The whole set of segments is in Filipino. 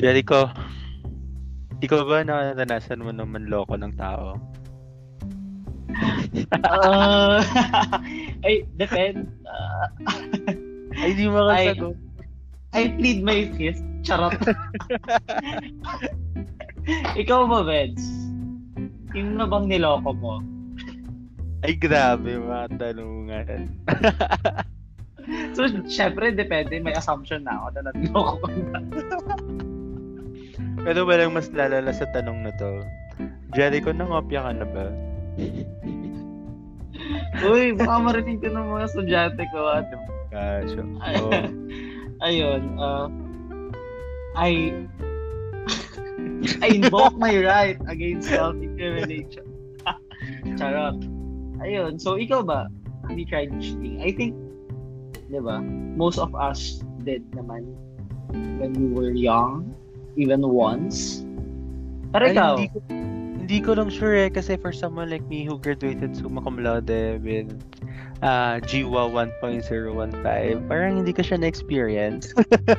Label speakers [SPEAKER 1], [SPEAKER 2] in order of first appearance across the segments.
[SPEAKER 1] Jericho, ikaw ba naranasan mo naman loko ng tao?
[SPEAKER 2] Uh, ay, depend. Uh,
[SPEAKER 1] ay, di mo
[SPEAKER 2] I. I plead my fifth. Charot. Ikaw ba, Veds? Yung na bang niloko mo?
[SPEAKER 1] Ay, grabe mga tanungan.
[SPEAKER 2] so, syempre, depende. May assumption na ako na niloko ko.
[SPEAKER 1] Pero walang mas lalala sa tanong na to. Jericho, nangopya ka na ba?
[SPEAKER 2] Uy, baka marinig ko ng mga estudyante ko. At,
[SPEAKER 1] Gosh. Oh.
[SPEAKER 2] ayun, uh, I I invoke my right against self-incrimination. Charot. Ayun, so ikaw ba? Have you tried cheating? I think, di ba, most of us did naman when we were young, even once. Pero
[SPEAKER 1] Ay,
[SPEAKER 2] ikaw,
[SPEAKER 1] hindi ko, hindi ko lang sure eh, kasi for someone like me who graduated summa cum laude with uh, GWA 1.015, parang hindi ko siya na-experience.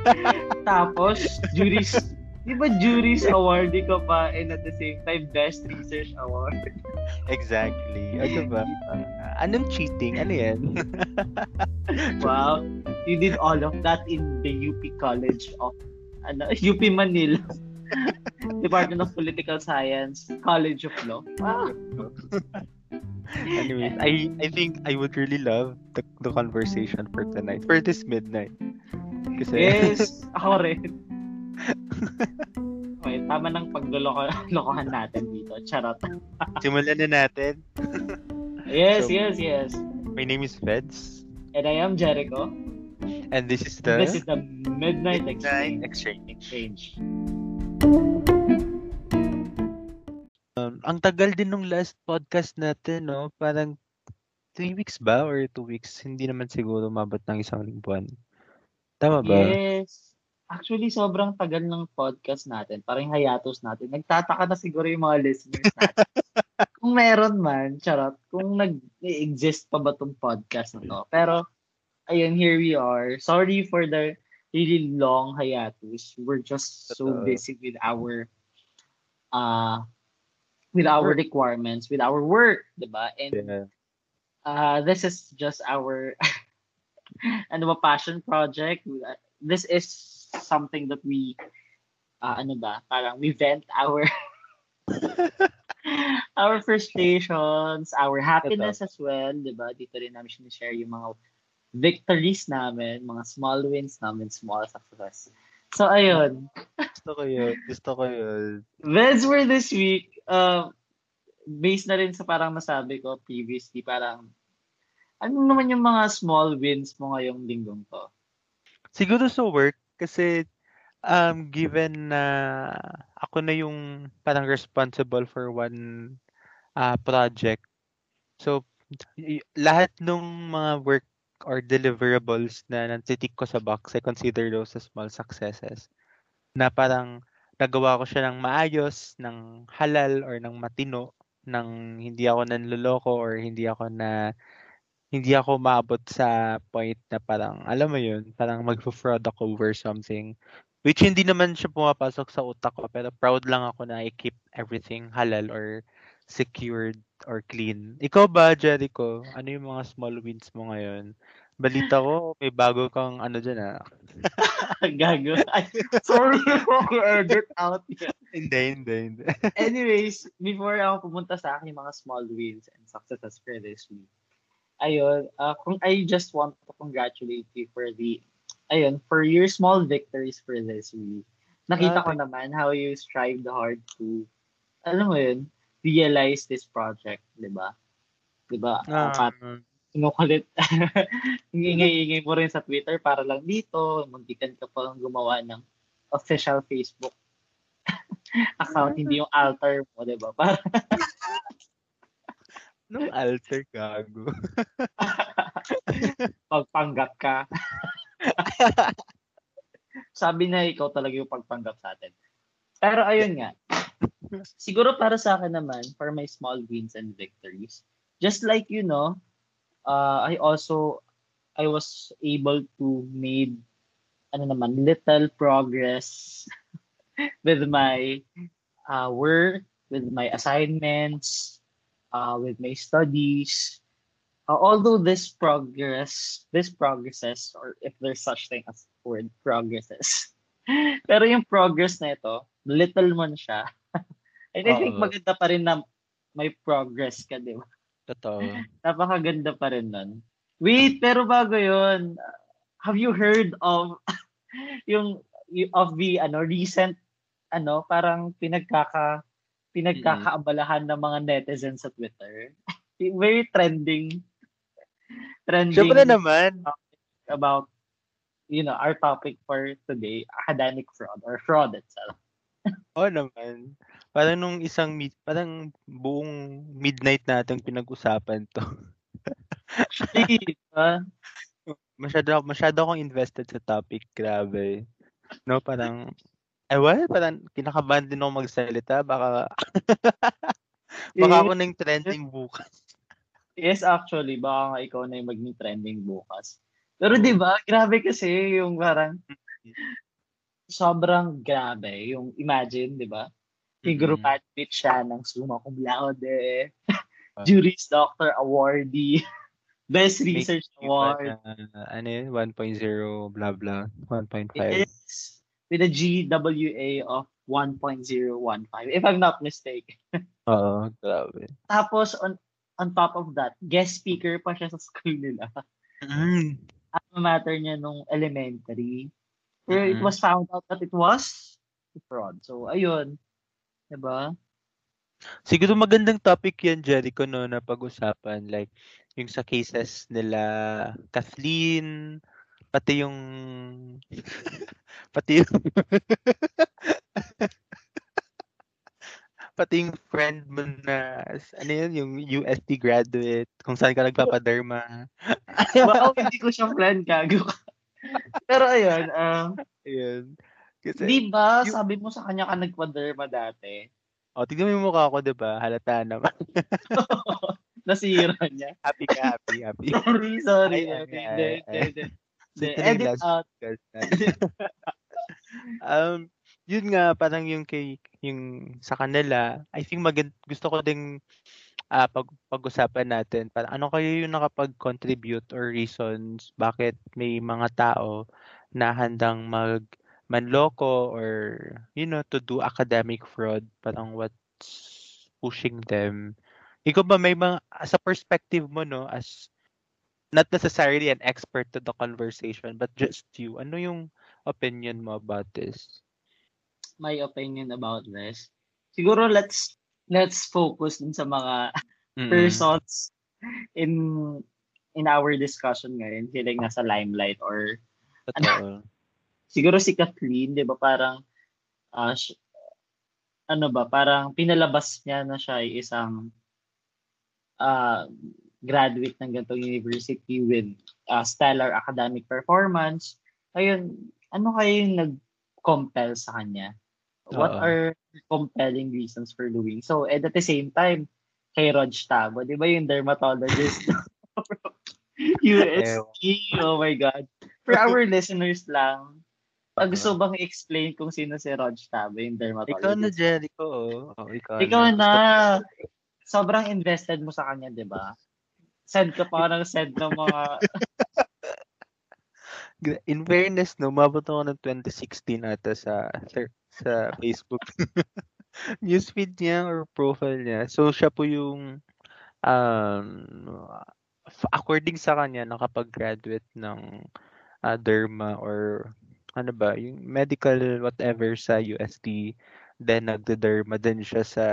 [SPEAKER 2] tapos, juries, di ba juries award ka pa and at the same time, best research award?
[SPEAKER 1] exactly. Ano ba? Uh, anong cheating? Ano yan?
[SPEAKER 2] wow. You did all of that in the UP College of ano, UP Manila. Department of Political Science, College of Law. Wow.
[SPEAKER 1] Anyways, I I think I would really love the, the conversation for tonight, for this midnight. Kasi,
[SPEAKER 2] Yes, ako rin. Okay, tama ng paglolokohan natin dito. Charot.
[SPEAKER 1] simulan na natin.
[SPEAKER 2] Yes,
[SPEAKER 1] So-
[SPEAKER 2] yes, yes.
[SPEAKER 1] My name is Feds,
[SPEAKER 2] And I am Jericho.
[SPEAKER 1] And this is the
[SPEAKER 2] This is the Midnight
[SPEAKER 1] Midnight
[SPEAKER 2] Exchange.
[SPEAKER 1] Exchange. Um, ang tagal din nung last podcast natin, no? Parang three weeks ba or two weeks? Hindi naman siguro umabot ng isang buwan. Tama ba?
[SPEAKER 2] Yes. Actually, sobrang tagal ng podcast natin. Parang hiatus natin. Nagtataka na siguro yung mga listeners natin. kung meron man, charot, kung nag-exist pa ba tong podcast na to. Pero, ayun, here we are. Sorry for the really long hiatus. We're just so busy with our uh with our requirements, with our work, 'di ba? And
[SPEAKER 1] Yeah.
[SPEAKER 2] uh, this is just our ano ba passion project. This is something that we uh, ano ba, parang we vent our our frustrations, our happiness as well, 'di ba? Dito rin namin share yung mga victories namin, mga small wins namin, small success. So ayun,
[SPEAKER 1] Gusto ko yun. Gusto ko yun.
[SPEAKER 2] Veds were this week, uh, based na rin sa parang nasabi ko previously, parang ano naman yung mga small wins mo ngayong linggong to?
[SPEAKER 1] Siguro sa work, kasi um, given na ako na yung parang responsible for one uh, project. So, y- lahat ng mga work or deliverables na nantitik ko sa box, I consider those as small successes. Na parang nagawa ko siya ng maayos, ng halal, or ng matino, ng hindi ako nanloloko or hindi ako na hindi ako maabot sa point na parang, alam mo yun, parang mag-fraud ako over something. Which hindi naman siya pumapasok sa utak ko, pero proud lang ako na I-keep everything halal or secured or clean. Ikaw ba, Jericho? Ano yung mga small wins mo ngayon? Balita ko, may bago kang ano dyan ah.
[SPEAKER 2] Gago. Ay, sorry ako edit out
[SPEAKER 1] hindi, hindi, hindi.
[SPEAKER 2] Anyways, before ako pumunta sa aking mga small wins and successes for this week, ayun, uh, kung I just want to congratulate you for the, ayun, for your small victories for this week. Nakita ko
[SPEAKER 1] Okay.
[SPEAKER 2] naman how you strived hard to, alam mo yun, realize this project, di ba? Di ba? Uh,
[SPEAKER 1] Ah,
[SPEAKER 2] kinukulit. Ingay-ingay mo rin sa Twitter para lang dito. Muntikan ka pa gumawa ng official Facebook account, hindi yung altar mo, di ba? Para
[SPEAKER 1] nung alter gago.
[SPEAKER 2] pagpanggap ka. Sabi na ikaw talaga yung pagpanggap sa atin. Pero ayun nga. Siguro para sa akin naman, for my small wins and victories, just like you know, uh, I also, I was able to made, ano naman, little progress with my uh, work, with my assignments, uh, with my studies. Uh, although this progress, this progresses, or if there's such thing as word progresses, pero yung progress na ito, little man siya. And I think
[SPEAKER 1] Oo.
[SPEAKER 2] maganda pa rin na may progress ka, di ba?
[SPEAKER 1] Totoo.
[SPEAKER 2] Napakaganda pa rin nun. Wait, pero bago yun, have you heard of yung of the ano recent ano parang pinagkaka pinagkakaabalahan ng mga netizens sa Twitter. Very trending trending
[SPEAKER 1] Siyempre naman.
[SPEAKER 2] about you know our topic for today academic fraud or fraud itself.
[SPEAKER 1] Oo naman. Parang nung isang mid, parang buong midnight natin pinag-usapan to.
[SPEAKER 2] Actually, diba?
[SPEAKER 1] Masyado, masyado akong invested sa topic. Grabe. No, parang, eh what? Parang kinakabahan din ako magsalita. Baka, baka ako na yung trending bukas.
[SPEAKER 2] Yes, actually, baka nga ikaw na yung maging trending bukas. Pero di ba, grabe kasi yung parang sobrang grabe. Yung imagine, di ba? Yung
[SPEAKER 1] Mm-mm.
[SPEAKER 2] graduate siya ng summa cum laude,
[SPEAKER 1] Ah.
[SPEAKER 2] Juris Doctor Awardee, Best Research
[SPEAKER 1] iba
[SPEAKER 2] Award.
[SPEAKER 1] na, ano yun, 1.0, blah, blah, 1.5.
[SPEAKER 2] Yes, with a GWA of 1.015, if I'm not mistaken.
[SPEAKER 1] Oo, grabe.
[SPEAKER 2] Tapos, on on top of that, guest speaker pa siya sa school nila.
[SPEAKER 1] Mm.
[SPEAKER 2] alma matter niya nung elementary. Pero it
[SPEAKER 1] Mhm.
[SPEAKER 2] was found out that it was fraud. So, ayun. Diba?
[SPEAKER 1] Siguro magandang topic yan, Jericho, no, na pag-usapan. Like, yung sa cases nila Kathleen, pati yung... pati yung... pati yung friend mo na, ano yun, yung UST graduate, kung saan ka nagpapaderma.
[SPEAKER 2] Wow, hindi ko siya friend, gago. Pero ayun, um,
[SPEAKER 1] Ayun. Kasi,
[SPEAKER 2] di ba
[SPEAKER 1] yung-
[SPEAKER 2] sabi mo sa kanya ka nagpa-derma dati?
[SPEAKER 1] oh, tignan mo yung mukha ko, di ba? Halata naman.
[SPEAKER 2] Nasira niya.
[SPEAKER 1] happy ka, happy, happy.
[SPEAKER 2] Sorry, sorry.
[SPEAKER 1] Ay, ay,
[SPEAKER 2] Hindi,
[SPEAKER 1] ay, ay. ito na yung
[SPEAKER 2] Edit out.
[SPEAKER 1] um, yun nga, parang yung kay, yung sa kanila, I think magand gusto ko ding ah, pag, pag-usapan natin, parang ano kayo yung nakapag-contribute or reasons bakit may mga tao na handang mag manloko or, you know, to do academic fraud, parang what's pushing them. Ikaw ba may mga, sa perspective mo, no, as not necessarily an expert to the conversation, but just you, ano yung opinion mo about this?
[SPEAKER 2] My opinion about this. Siguro let's let's focus dun sa mga
[SPEAKER 1] Mm-mm.
[SPEAKER 2] persons in in our discussion ngayon, sila yung nasa limelight or
[SPEAKER 1] Totoo.
[SPEAKER 2] Siguro si Kathleen, 'di ba, parang sh- ano ba, parang pinalabas niya na siya ay isang ah, graduate ng ganitong university with ah, stellar academic performance. Ayun, ano kayo yung nag-compel sa kanya? What
[SPEAKER 1] Oo.
[SPEAKER 2] are compelling reasons for doing so? And at the same time, kay Rog Tabo, di ba yung dermatologist? UST, oh my God. For our listeners lang, pag gusto bang i-explain kung sino si Rog Tabo, yung dermatologist?
[SPEAKER 1] Ikaw na, Jericho. Oh. Ikaw,
[SPEAKER 2] Ikaw
[SPEAKER 1] na.
[SPEAKER 2] na. Sobrang invested mo sa kanya, di ba? Send ka pa ng send ng mga...
[SPEAKER 1] In fairness, no, mabot ako ng 2016 ata sa, sa, Facebook. Newsfeed niya or profile niya. So, siya po yung, um, according sa kanya, nakapag-graduate ng ah, derma or ano ba, yung medical whatever sa UST. Then, nagda-derma din siya sa,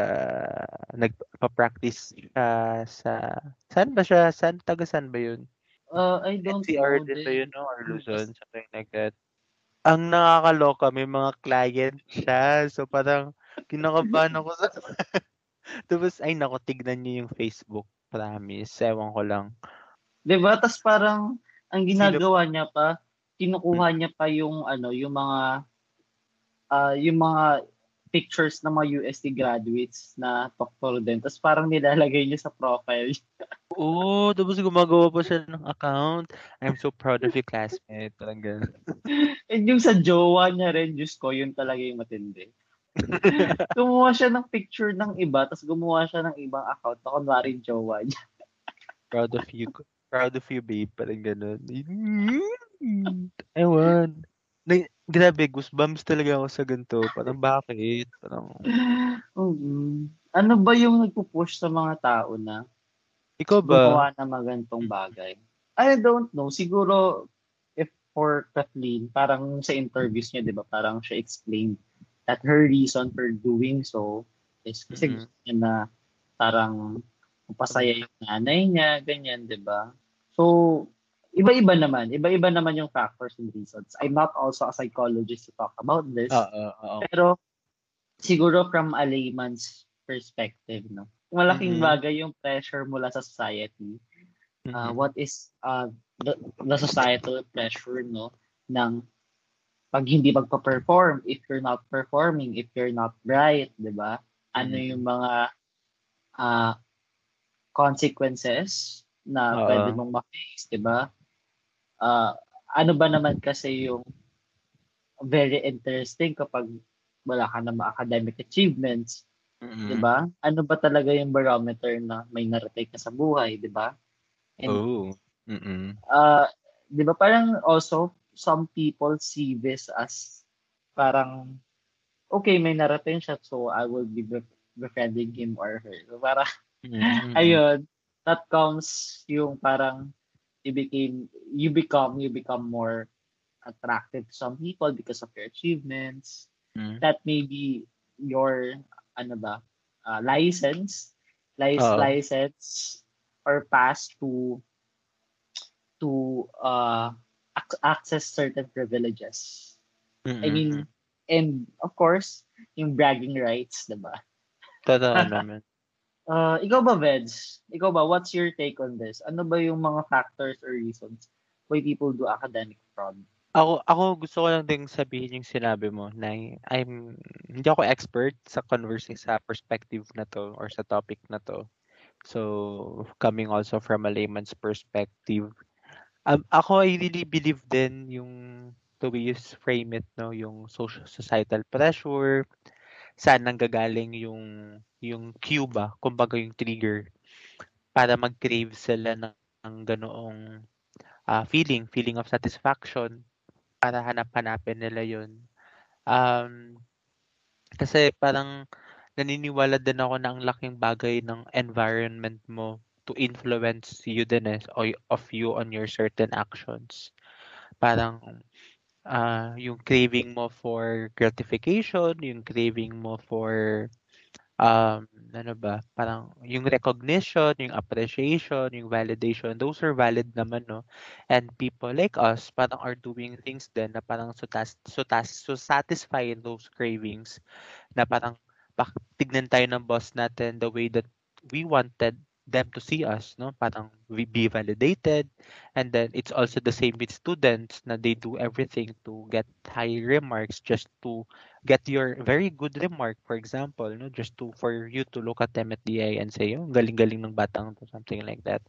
[SPEAKER 1] nagpa-practice siya sa, saan ba siya? Saan, taga saan ba yun?
[SPEAKER 2] Uh, I don't
[SPEAKER 1] NCR
[SPEAKER 2] know.
[SPEAKER 1] din ba yun, no? Or Luzon, something like that. Ang nakakaloka, may mga client siya. So, parang, kinakabahan ako sa... Tapos, ay nako, tignan niyo yung Facebook. Promise. Ewan ko lang.
[SPEAKER 2] Di ba? Tapos parang, ang ginagawa niya pa, kinukuha niya pa yung, ano, yung mga, ah yung mga pictures ng mga UST graduates na doctor din. Tapos parang nilalagay niya sa profile.
[SPEAKER 1] Oo, tapos gumagawa pa siya ng account. I'm so proud of you, classmate. Parang ganun.
[SPEAKER 2] And yung sa jowa niya rin, Diyos ko, yun talaga yung matindi. gumawa siya ng picture ng iba, tapos gumawa siya ng ibang account na kunwari jowa niya.
[SPEAKER 1] proud of you. Proud of you, babe. Parang ganun. Ewan. Na, grabe, goosebumps talaga ako sa ganito. Parang bakit? Parang,
[SPEAKER 2] Mm. Ano ba yung nagpo-push sa mga tao na
[SPEAKER 1] ikaw ba?
[SPEAKER 2] gumawa ng mga ganitong bagay? I don't know. Siguro, if for Kathleen, parang sa interviews niya, di ba, parang siya explained that her reason for doing so is kasi
[SPEAKER 1] Mhm.
[SPEAKER 2] gusto niya na parang mapasaya yung nanay niya, ganyan, di ba? So, iba-iba naman. Iba-iba naman yung factors and reasons. I'm not also a psychologist to talk about this.
[SPEAKER 1] Oo, oo.
[SPEAKER 2] Pero siguro from a layman's perspective, no? Malaking
[SPEAKER 1] Mhm.
[SPEAKER 2] bagay yung pressure mula sa society. Uh,
[SPEAKER 1] Mhm.
[SPEAKER 2] what is uh, the, the societal pressure, no? Ng pag hindi magpa-perform, if you're not performing, if you're not bright, di ba? Ano
[SPEAKER 1] Mhm.
[SPEAKER 2] yung mga uh, consequences na
[SPEAKER 1] Oo.
[SPEAKER 2] pwede mong ma-face, di ba? Uh, ano ba naman kasi yung very interesting kapag wala ka na mga academic achievements,
[SPEAKER 1] Mhm.
[SPEAKER 2] 'di ba? Ano ba talaga yung barometer na may narating ka sa buhay, 'di ba?
[SPEAKER 1] Oh. Mm-mm.
[SPEAKER 2] uh, 'di ba parang also some people see this as parang okay, may narating siya so I will be bef- befriending him or her. So, para
[SPEAKER 1] Mhm.
[SPEAKER 2] ayun, that comes yung parang you became you become you become more attractive to some people because of your achievements.
[SPEAKER 1] Mhm.
[SPEAKER 2] that may be your ano ba uh, license license
[SPEAKER 1] Oo.
[SPEAKER 2] license or pass to to uh ac- access certain privileges I
[SPEAKER 1] Mm-mm.
[SPEAKER 2] mean and of course yung bragging rights diba
[SPEAKER 1] Totoo naman.
[SPEAKER 2] Uh ikaw ba Veds? Ikaw ba what's your take on this? Ano ba yung mga factors or reasons why people do academic fraud?
[SPEAKER 1] Ako ako gusto ko lang ding sabihin yung sinabi mo na I'm hindi ako expert sa conversing sa perspective na to or sa topic na to. So coming also from a layman's perspective, um, ako I really believe din yung the way you frame it no, yung social societal pressure, saan nanggagaling yung yung cue ba, kumbaga yung trigger para mag-crave sila ng, ng ganoong ah, feeling, feeling of satisfaction para hanap-hanapin nila yun. Um, kasi parang naniniwala din ako na ang laking bagay ng environment mo to influence you din eh, o of you on your certain actions. Parang ah, yung craving mo for gratification, yung craving mo for um, ano ba, parang yung recognition, yung appreciation, yung validation, those are valid naman, no? And people like us parang are doing things din na parang so, tas, so, tas, so satisfy those cravings na parang tignan tayo ng boss natin the way that we wanted them to see us, no? Parang be validated. And then it's also the same with students na they do everything to get high remarks just to get your very good remark, for example, no? Just to for you to look at them at the eye and say, oh, galing-galing ng batang to, something like that.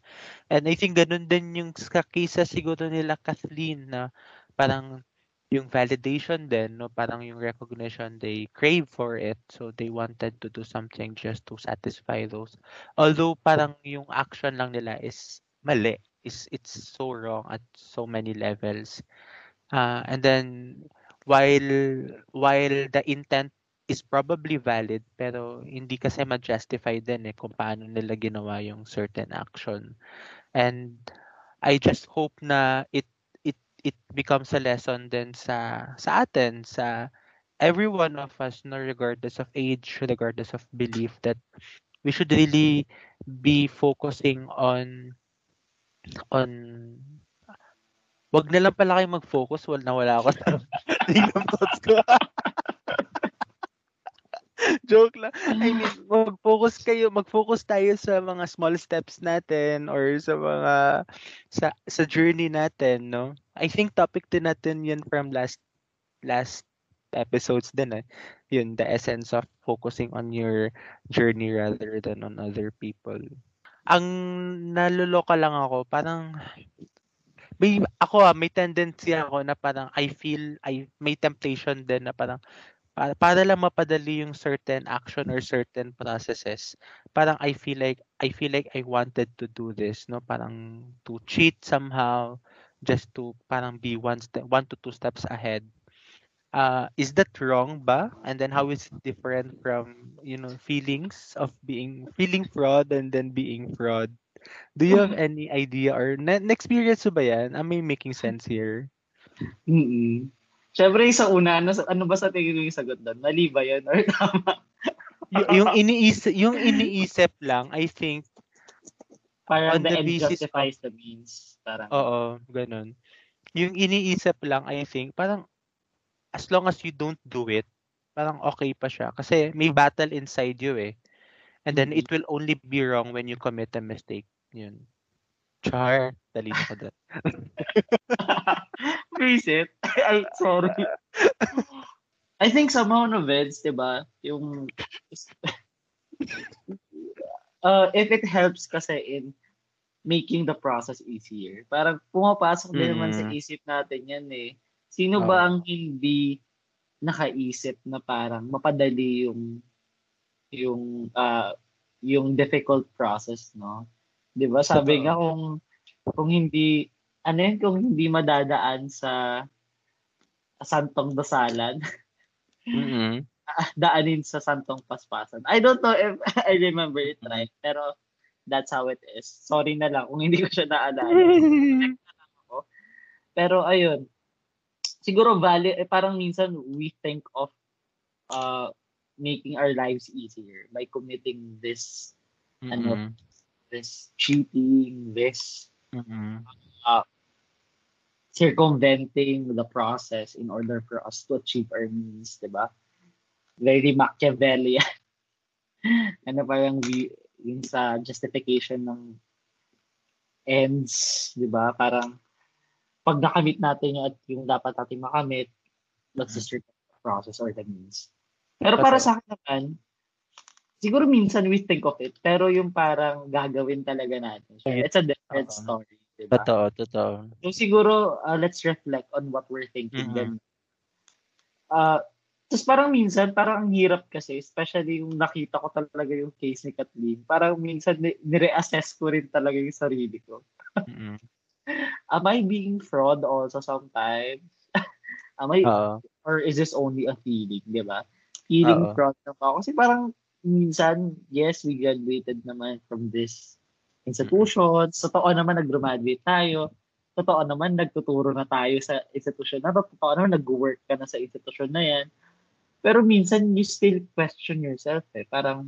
[SPEAKER 1] And I think ganun din yung sa kisa siguro nila Kathleen na parang yung validation din, no? Parang yung recognition, they crave for it. So they wanted to do something just to satisfy those. Although parang yung action lang nila is mali. Is it's so wrong at so many levels. Uh, and then while while the intent is probably valid pero hindi kasi ma-justify din eh kung paano nila ginawa yung certain action. And I just hope na it it becomes a lesson din sa sa atin sa every one of us no regardless of age regardless of belief that we should really be focusing on on wag na lang pala kayo mag-focus wala na wala ako sa thoughts ko Joke lang. I mean, mag-focus kayo, mag-focus tayo sa mga small steps natin or sa mga sa sa journey natin, no? I think topic din natin 'yan from last last episodes din eh. Yun, the essence of focusing on your journey rather than on other people. Ang naluloka lang ako, parang may ako ah, may tendency ako na parang I feel I may temptation din na parang para, para lang mapadali yung certain action or certain processes. Parang I feel like I feel like I wanted to do this, no? Parang to cheat somehow just to parang be one step one to two steps ahead uh, is that wrong ba? And then how is it different from, you know, feelings of being, feeling fraud and then being fraud? Do you have any idea or na- na-experience mo ba yan? Am I making sense here?
[SPEAKER 2] Mm Siyempre, sa una, ano, ano ba sa tingin yung sagot doon? Mali ba yun or tama?
[SPEAKER 1] y- yung iniisip, yung iniisip lang, I think,
[SPEAKER 2] Parang
[SPEAKER 1] On
[SPEAKER 2] the
[SPEAKER 1] the
[SPEAKER 2] end
[SPEAKER 1] basis
[SPEAKER 2] justifies the means. Parang,
[SPEAKER 1] oo, ganun. Yung iniisip lang, I think, parang as long as you don't do it, parang okay pa siya. Kasi may battle inside you eh. And then it will only be wrong when you commit a mistake. Yun. Char. Talino ko doon.
[SPEAKER 2] Reset? Ay, sorry. I think somehow no Veds, di ba? Yung... uh, if it helps kasi in making the process easier. Parang pumapasok din naman sa
[SPEAKER 1] Mm.
[SPEAKER 2] isip natin yan eh. Sino ba
[SPEAKER 1] Oo.
[SPEAKER 2] ang hindi nakaisip na parang mapadali yung yung uh, yung difficult process, no? 'Di ba? Sabi nga kung kung hindi ano yun, kung hindi madadaan sa santong dasalan,
[SPEAKER 1] Mm-mm.
[SPEAKER 2] daanin sa santong paspasan. I don't know if I remember it right, pero that's how it is. Sorry na lang kung hindi ko siya naalala. Pero ayun, siguro value, eh, parang minsan we think of uh, making our lives easier by committing this, ano,
[SPEAKER 1] Mm-mm.
[SPEAKER 2] this cheating, this
[SPEAKER 1] Mm-mm.
[SPEAKER 2] circumventing the process in order for us to achieve our means, di ba? Very Machiavellian. ano parang yung sa justification ng ends, di ba? Parang pag nakamit natin yung, at yung dapat natin makamit, just the process or the means. Pero para sa akin naman, siguro minsan we think of it, pero yung parang gagawin talaga natin. It's a different
[SPEAKER 1] Oo.
[SPEAKER 2] story. Diba?
[SPEAKER 1] Totoo, totoo.
[SPEAKER 2] So siguro, uh, let's reflect on what we're thinking
[SPEAKER 1] Mhm.
[SPEAKER 2] then. Uh, tapos parang minsan, parang ang hirap kasi, especially yung nakita ko talaga yung case ni Kathleen, parang minsan ni- nire-assess ko rin talaga yung sarili ko.
[SPEAKER 1] Mm-mm.
[SPEAKER 2] Am I being fraud also sometimes? Am I,
[SPEAKER 1] Oo.
[SPEAKER 2] or is this only a feeling, di ba? Feeling
[SPEAKER 1] Oo.
[SPEAKER 2] fraud na ako. Kasi parang minsan, yes, we graduated naman from this institutions. Totoo naman nag-graduate tayo. Totoo naman nagtuturo na tayo sa institution na. Totoo naman nag-work ka na sa institution na yan. Pero minsan, you still question yourself eh. Parang,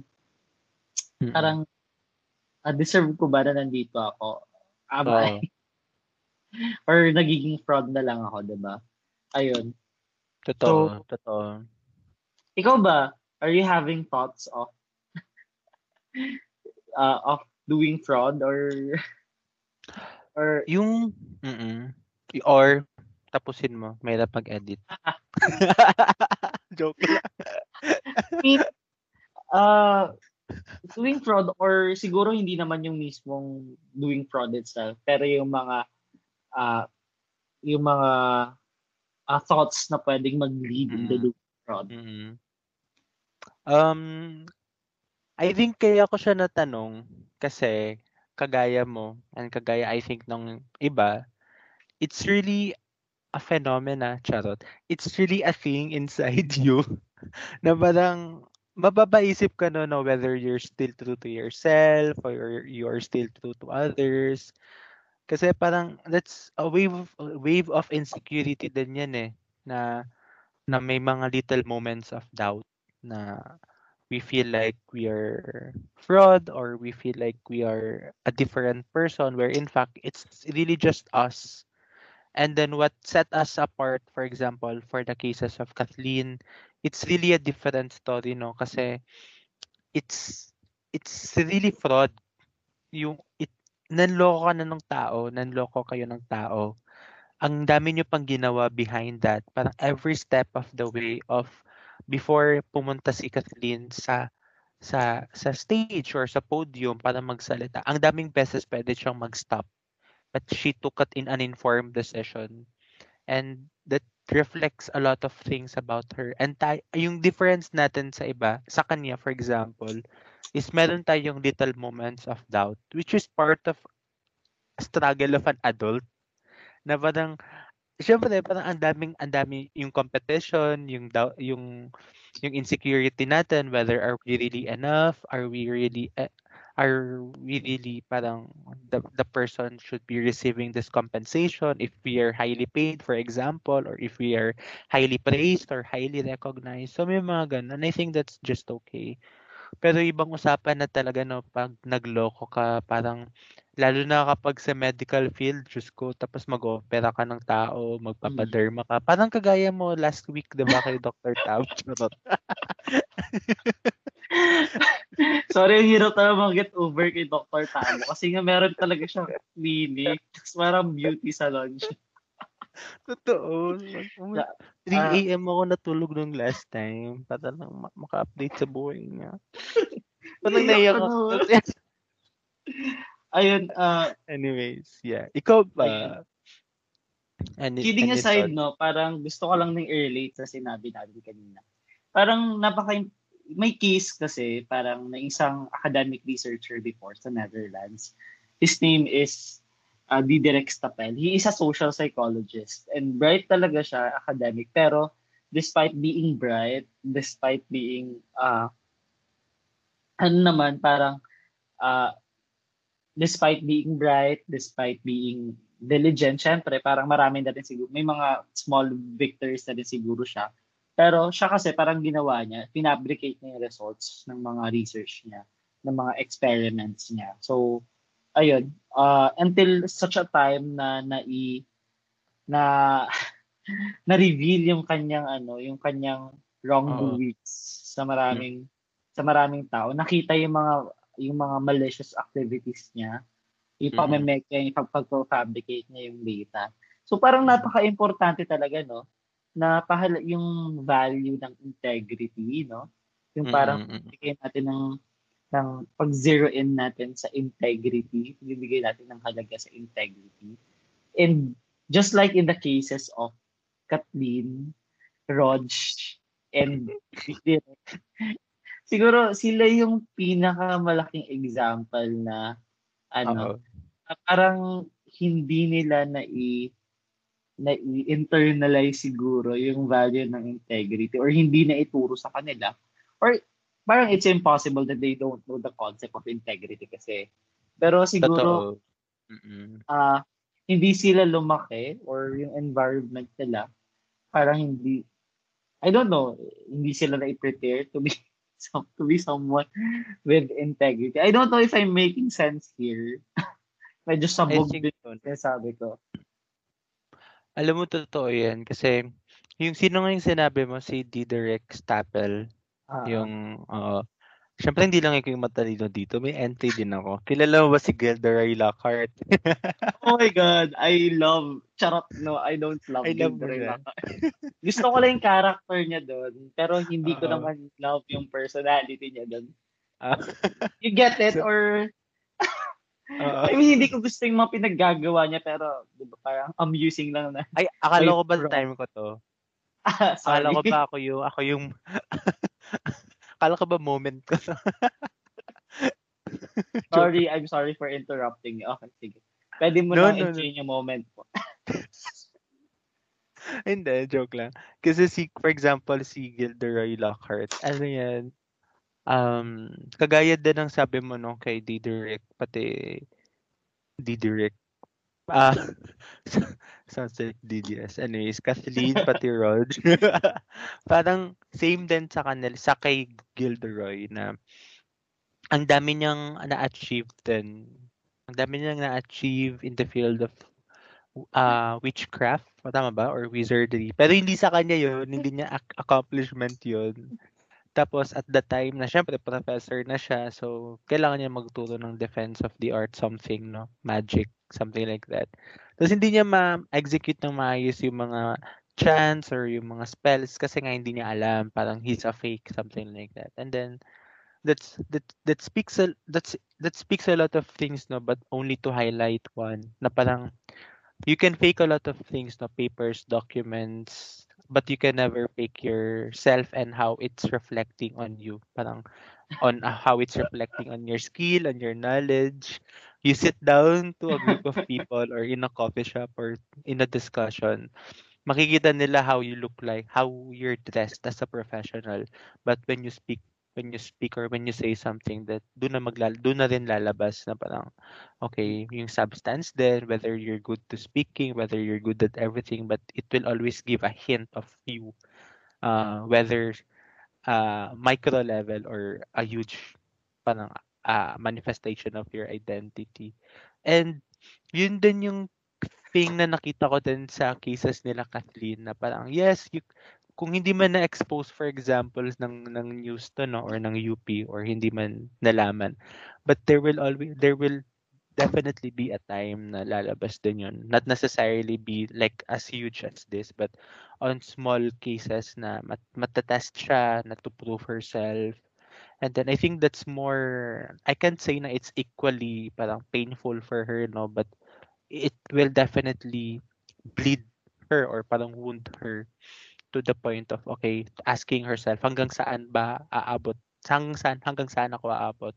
[SPEAKER 1] Mm-mm.
[SPEAKER 2] parang, ah, deserve ko ba na nandito ako? Am
[SPEAKER 1] Oo.
[SPEAKER 2] I? Or nagiging fraud na lang ako, di ba? Ayun.
[SPEAKER 1] Totoo, totoo.
[SPEAKER 2] Ikaw ba, are you having thoughts of uh, of doing fraud or or
[SPEAKER 1] Yung, mm or, tapusin mo, mahirap mag-edit. Joke lang.
[SPEAKER 2] uh, doing fraud or siguro hindi naman yung mismong doing fraud itself pero yung mga uh, yung mga uh, thoughts na pwedeng mag-lead into
[SPEAKER 1] Mm.
[SPEAKER 2] doing fraud.
[SPEAKER 1] Mm. Um, I think kaya ko siya natanong kasi kagaya mo and kagaya I think ng iba, it's really a phenomena, charot. It's really a thing inside you na parang mababaisip ka no, no whether you're still true to yourself or you're still true to others. Kasi parang that's a wave of, wave of insecurity din yan eh na na may mga little moments of doubt na we feel like we are fraud or we feel like we are a different person where in fact it's really just us. And then what set us apart for example for the cases of Kathleen it's really a different story no? Kasi it's it's really fraud. Yung it nanloko ka na ng tao nanloko kayo ng tao. Ang dami niyo pang ginawa behind that. Parang every step of the way of before pumunta si Kathleen sa sa sa stage or sa podium para magsalita. Ang daming beses pwede siyang mag-stop. But she took it in an informed decision. And that reflects a lot of things about her. And tay- yung difference natin sa iba, sa kanya for example, is meron tayong little moments of doubt which is part of struggle of an adult na parang syempre parang ang daming ang dami yung competition, yung yung yung insecurity natin whether are we really enough, are we really uh, are we really parang the, the person should be receiving this compensation? If we are highly paid for example or if we are highly praised or highly recognized. So may mga ganun. And I think that's just okay. Pero ibang usapan na talaga no pag nagloko ka parang lalo na kapag sa medical field, Diyos ko, tapos mag-opera ka ng tao,
[SPEAKER 2] Mm.
[SPEAKER 1] magpapaderma ka. Parang kagaya mo last week, 'di ba, kay Dr. Tab?
[SPEAKER 2] Sorry, ang hirap talaga mag-get over kay Dr. Tamo kasi nga meron talaga siyang clinic. Tapos parang beauty salon siya.
[SPEAKER 1] Totoo.
[SPEAKER 2] Na-
[SPEAKER 1] 3
[SPEAKER 2] ah.
[SPEAKER 1] a.m. ako natulog nung last time para lang ma- maka-update sa buhay niya. Parang naiyak
[SPEAKER 2] Iyak
[SPEAKER 1] ako.
[SPEAKER 2] Ayun, ah,
[SPEAKER 1] Anyways, yeah. Ikaw ba? Any,
[SPEAKER 2] kidding
[SPEAKER 1] any
[SPEAKER 2] aside,
[SPEAKER 1] thoughts?
[SPEAKER 2] no, parang gusto ko lang nang i-relate sa sinabi natin kanina. Parang napaka may case kasi parang na isang academic researcher before sa Netherlands. His name is uh, Diderek Stapel. He is a social psychologist and bright talaga siya, academic. Pero despite being bright, despite being uh, ano naman, parang uh, despite being bright, despite being diligent, syempre, parang marami na rin siguro, may mga small victories na rin siguro siya. Pero siya kasi parang ginawa niya, pinabricate niya yung results ng mga research niya, ng mga experiments niya. So, ayun, uh, until such a time na nai na na-reveal yung kanyang ano, yung kanyang wrongdoings sa maraming sa maraming tao. Nakita yung mga yung mga malicious activities niya, pamemeke niya, yung pag-fabricate niya yung data. So parang napaka-importante talaga, no? Na pahal yung value ng integrity, no? Yung parang
[SPEAKER 1] Mm,
[SPEAKER 2] natin ng ng pag-zero in natin sa integrity, bibigay natin ng halaga sa integrity. And just like in the cases of Kathleen, Rog, and Direk, siguro sila yung pinakamalaking example na ano, na parang hindi nila na i na i-internalize siguro yung value ng integrity or hindi na ituro sa kanila. Or parang it's impossible that they don't know the concept of integrity kasi. Pero siguro ah hindi sila lumaki or yung environment nila parang hindi I don't know hindi sila na prepare to be some, to be someone with integrity. I don't know if I'm making sense here. Medyo
[SPEAKER 1] I
[SPEAKER 2] sabog
[SPEAKER 1] think
[SPEAKER 2] din
[SPEAKER 1] yun.
[SPEAKER 2] yung sabi ko.
[SPEAKER 1] Alam mo, totoo yan. Kasi, yung sino nga yung sinabi mo, si Diderek Stapel,
[SPEAKER 2] Ah,
[SPEAKER 1] yung, oo. Siyempre, hindi lang ikaw yung matalino dito. May entry din ako. Kilala mo ba si Gilderoy Lockhart?
[SPEAKER 2] Oh my God, I love, charot, no, I don't love
[SPEAKER 1] I love
[SPEAKER 2] Gilderoy
[SPEAKER 1] siya.
[SPEAKER 2] Lockhart. Gusto ko lang yung character niya doon, pero hindi ko
[SPEAKER 1] Oo.
[SPEAKER 2] naman love yung personality niya doon.
[SPEAKER 1] Ah.
[SPEAKER 2] You get it?
[SPEAKER 1] So-
[SPEAKER 2] or,
[SPEAKER 1] Oo.
[SPEAKER 2] I mean, hindi ko gusto yung mga pinaggagawa niya, pero, di ba, parang amusing lang na.
[SPEAKER 1] Ay, akala ko ba
[SPEAKER 2] bro.
[SPEAKER 1] time ko to?
[SPEAKER 2] Ah, sorry.
[SPEAKER 1] Akala ko ba ako yung, ako yung, akala ko ba moment ko?
[SPEAKER 2] sorry, I'm sorry for interrupting you. Okay, sige. Pwede mo
[SPEAKER 1] No,
[SPEAKER 2] na
[SPEAKER 1] no, no.
[SPEAKER 2] enjoy yung moment mo.
[SPEAKER 1] Hindi, joke lang. Kasi si, for example, si Gilderoy Lockhart, ano yan, um, kagaya din ng sabi mo no, kay Diderek, pati Diderek, ah, sounds like DDS. Anyways, Kathleen, pati Rod. Parang same din sa kanila, sa kay Gilderoy na ang dami niyang na-achieve din. Ang dami niyang na-achieve in the field of uh, witchcraft, tama ba? Or wizardry. Pero hindi sa kanya yun, hindi niya ac- accomplishment yun. Tapos at the time na syempre professor na siya, so kailangan niya magturo ng defense of the art something, no? Magic, something like that. Tapos hindi niya ma-execute ng maayos yung mga chants or yung mga spells kasi nga hindi niya alam. Parang he's a fake, something like that. And then, that's that that speaks a that's that speaks a lot of things no but only to highlight one na parang you can fake a lot of things no papers documents but you can never fake yourself and how it's reflecting on you. Parang on uh, how it's reflecting on your skill on your knowledge. You sit down to a group of people or in a coffee shop or in a discussion. Makikita nila how you look like how you're dressed as a professional. But when you speak when you speak or when you say something that doon na maglal doon na rin lalabas na parang okay yung substance then whether you're good to speaking whether you're good at everything but it will always give a hint of you uh, whether uh, micro level or a huge parang uh, manifestation of your identity. And yun din yung thing na nakita ko din sa cases nila Kathleen na parang yes you kung hindi man na-expose for example ng ng news to no or ng UP or hindi man nalaman but there will always there will definitely be a time na lalabas din yun. Not necessarily be like as huge as this but on small cases na mat matatest siya na to prove herself. And then I think that's more I can't say na it's equally parang painful for her no but it will definitely bleed her or parang wound her to the point of okay asking herself hanggang saan ba aabot? Hanggang saan hanggang saan ako aabot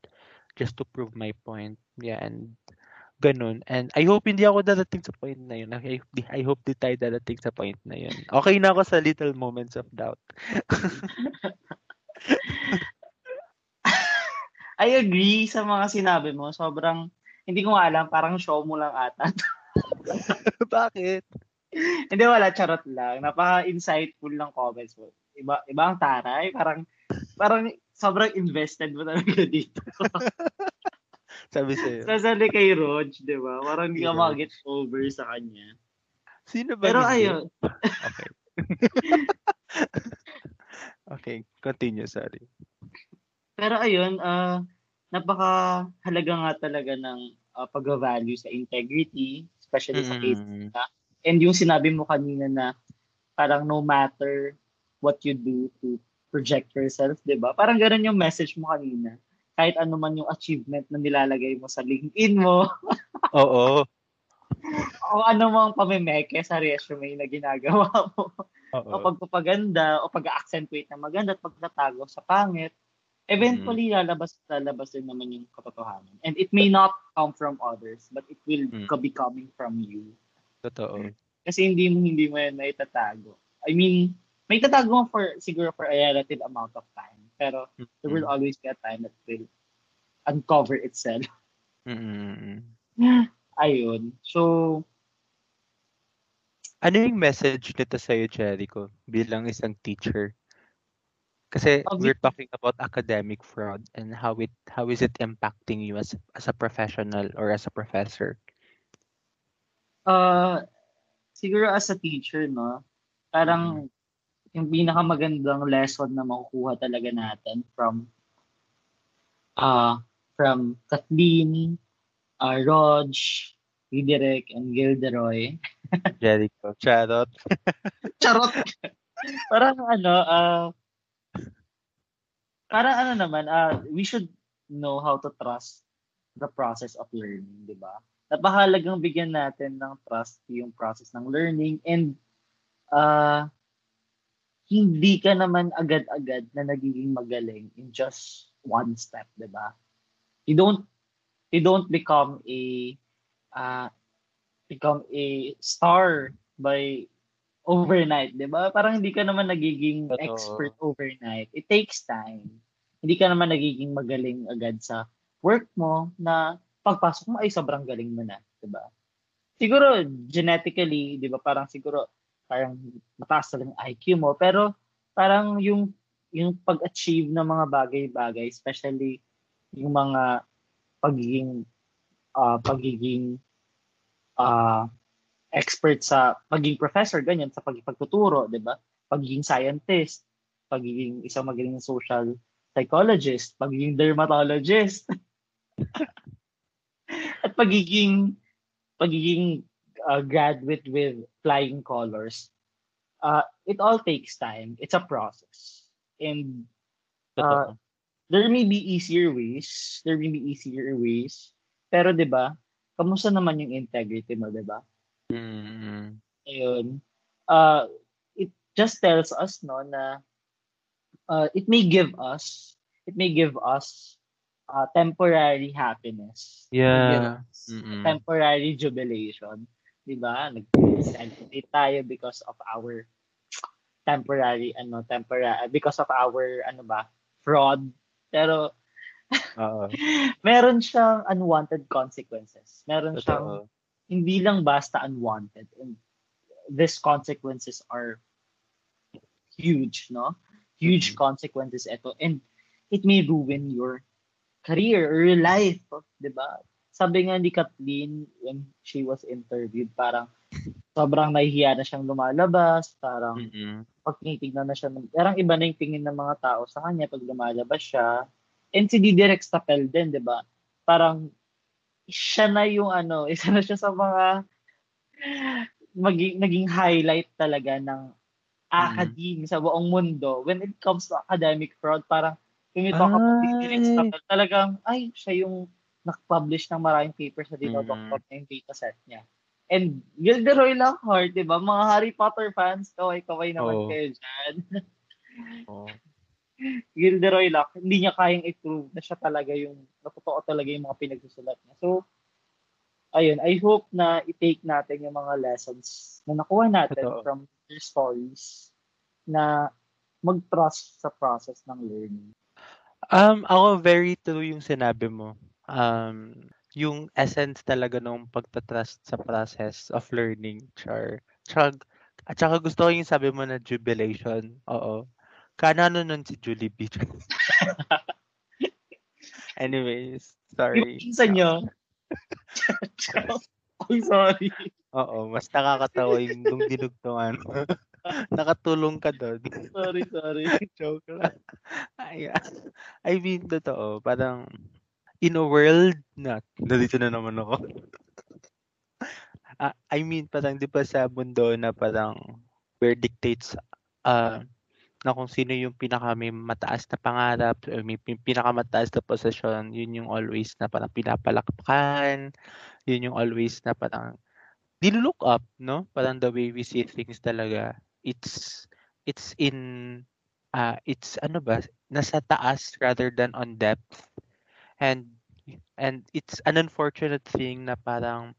[SPEAKER 1] just to prove my point? Yeah and ganun. And I hope hindi ako dadating sa point na yun. I, I hope di tayo dadating sa point na yun. Okay na ako sa little moments of doubt.
[SPEAKER 2] I agree sa mga sinabi mo. Sobrang hindi ko alam parang show mo lang ata.
[SPEAKER 1] Bakit
[SPEAKER 2] Hindi, wala. Charot lang. Napaka-insightful ng comments mo. Iba, iba ang taray. Parang, parang sobrang invested mo talaga dito.
[SPEAKER 1] Sabi sa'yo.
[SPEAKER 2] Sasali kay Rog, di ba? Parang hindi ka mag-get over sa kanya.
[SPEAKER 1] Sino ba?
[SPEAKER 2] Pero ayun.
[SPEAKER 1] okay. okay, continue, sorry.
[SPEAKER 2] Pero ayun, uh, napaka-halaga nga talaga ng uh, pag-value sa integrity, especially sa case mm. na And yung sinabi mo kanina na parang no matter what you do to project yourself, di ba? Parang ganun yung message mo kanina. Kahit ano man yung achievement na nilalagay mo sa LinkedIn mo.
[SPEAKER 1] Oo.
[SPEAKER 2] o ano mang pamimeke sa resume na ginagawa mo. Oo. O pagpapaganda, o pag-accentuate na maganda at pagtatago sa pangit. Eventually, mm. lalabas, lalabas din naman yung katotohanan. And it may not come from others, but it will mm. be coming from you.
[SPEAKER 1] Totoo.
[SPEAKER 2] Mm. Kasi hindi mo hindi mo yan maitatago. I mean, may tatago mo for siguro for a relative amount of time. Pero mm-hmm. there will always be a time that will uncover itself.
[SPEAKER 1] Mm-hmm.
[SPEAKER 2] Ayun. So,
[SPEAKER 1] ano yung message nito sa'yo, Jericho, bilang isang teacher? Kasi we're talking about academic fraud and how it how is it impacting you as as a professional or as a professor?
[SPEAKER 2] Uh, siguro as a teacher, no, parang mm-hmm. yung pinakamagandang lesson na makukuha talaga natin from uh, from Kathleen, uh, Rog, Diderek, and Gilderoy.
[SPEAKER 1] Jericho. Charot.
[SPEAKER 2] Charot. parang ano, uh, parang ano naman, uh, we should know how to trust the process of learning, di ba? Napakahalagang bigyan natin ng trust yung process ng learning and uh, hindi ka naman agad-agad na nagiging magaling in just one step, 'di ba? You don't you don't become a uh, become a star by overnight, 'di ba? Parang hindi ka naman nagiging Totoo. expert overnight. It takes time. Hindi ka naman nagiging magaling agad sa work mo na pagpasok mo ay sobrang galing mo na, 'di ba? Siguro genetically, 'di ba, parang siguro parang mataas na lang IQ mo, pero parang yung yung pag-achieve ng mga bagay-bagay, especially yung mga pagiging uh, pagiging uh, expert sa pagiging professor ganyan sa pagpagtuturo, 'di ba? Pagiging scientist, pagiging isang magaling social psychologist, pagiging dermatologist. at pagiging pagiging uh, graduate with flying colors. Uh, it all takes time. It's a process. And uh, there may be easier ways. There may be easier ways. Pero 'di ba? Kamusta naman yung integrity mo, 'di ba?
[SPEAKER 1] Mm.
[SPEAKER 2] Ayun. Uh, it just tells us no na uh, it may give us it may give us uh, temporary happiness. It may give
[SPEAKER 1] Yeah.
[SPEAKER 2] us
[SPEAKER 1] Mm.
[SPEAKER 2] temporary jubilation. 'Di ba? Nag-celebrate tayo because of our temporary ano temporary because of our ano ba fraud pero
[SPEAKER 1] Oo.
[SPEAKER 2] meron siyang unwanted consequences meron siyang
[SPEAKER 1] Totoo.
[SPEAKER 2] hindi lang basta unwanted and these consequences are huge no huge
[SPEAKER 1] Mhm.
[SPEAKER 2] consequences ito and it may ruin your career or your life 'di ba sabi nga ni Kathleen when she was interviewed parang sobrang nahihiya na siyang lumalabas parang
[SPEAKER 1] Mm.
[SPEAKER 2] pag tinitignan na siya, ng- parang iba na yung tingin ng mga tao sa kanya pag lumalabas siya. And si Didirek Stapel din, di ba? Parang siya na yung ano, isa na siya sa mga maging, naging highlight talaga ng academe sa buong mundo. When it comes to academic fraud, parang ka pag Didirek
[SPEAKER 1] Ay.
[SPEAKER 2] Stapel, talagang, ay, siya yung nag-publish ng maraming papers na dinodoktor
[SPEAKER 1] Mm.
[SPEAKER 2] na yung dataset niya. And Gilderoy Lockhart, di ba? Mga Harry Potter fans, kaway-kaway naman
[SPEAKER 1] Oo.
[SPEAKER 2] kayo dyan.
[SPEAKER 1] Oo.
[SPEAKER 2] Gilderoy Lockhart, hindi niya kayang i-prove na siya talaga yung, na totoo talaga yung mga pinagsusulat niya. So, ayun, I hope na i-take natin yung mga lessons na nakuha natin
[SPEAKER 1] Totoo.
[SPEAKER 2] from their stories na mag-trust sa process ng learning.
[SPEAKER 1] Um, ako very true yung sinabi mo. Um, yung essence talaga ng pagtatrust sa process of learning, char. Char, at saka gusto ko yung sabi mo na jubilation. Oo. Kanano nun si Julie B. Anyways,
[SPEAKER 2] Yung
[SPEAKER 1] sorry.
[SPEAKER 2] pinsan niyo. Ay, sorry.
[SPEAKER 1] Oo, mas nakakatawa yung nung dinugtungan. Nakatulong ka doon.
[SPEAKER 2] Sorry, sorry.
[SPEAKER 1] Joke lang. Ay, I mean, totoo. Parang, in a world na, nandito na naman ako. Ah, I mean, parang di ba sa mundo na parang where dictates uh, na kung sino yung pinaka may mataas na pangarap, or may pin- pinakamataas na posisyon, yun yung always na parang pinapalakpakan, yun yung always na parang look up, no? Parang the way we see things talaga, it's it's in uh, it's ano ba, nasa taas rather than on depth. And and it's an unfortunate thing na parang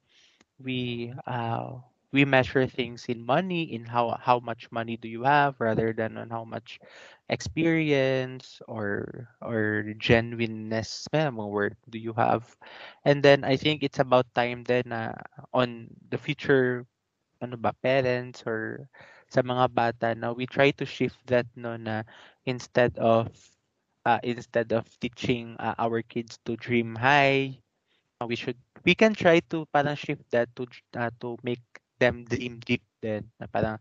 [SPEAKER 1] we uh we measure things in money in how how much money do you have rather than on how much experience or or genuineness word do you have and then i think it's about time then na on the future ano ba parents or sa mga bata na we try to shift that no na instead of uh, instead of teaching uh, our kids to dream high we should we can try to parang shift that to uh, to make them dream deep then na parang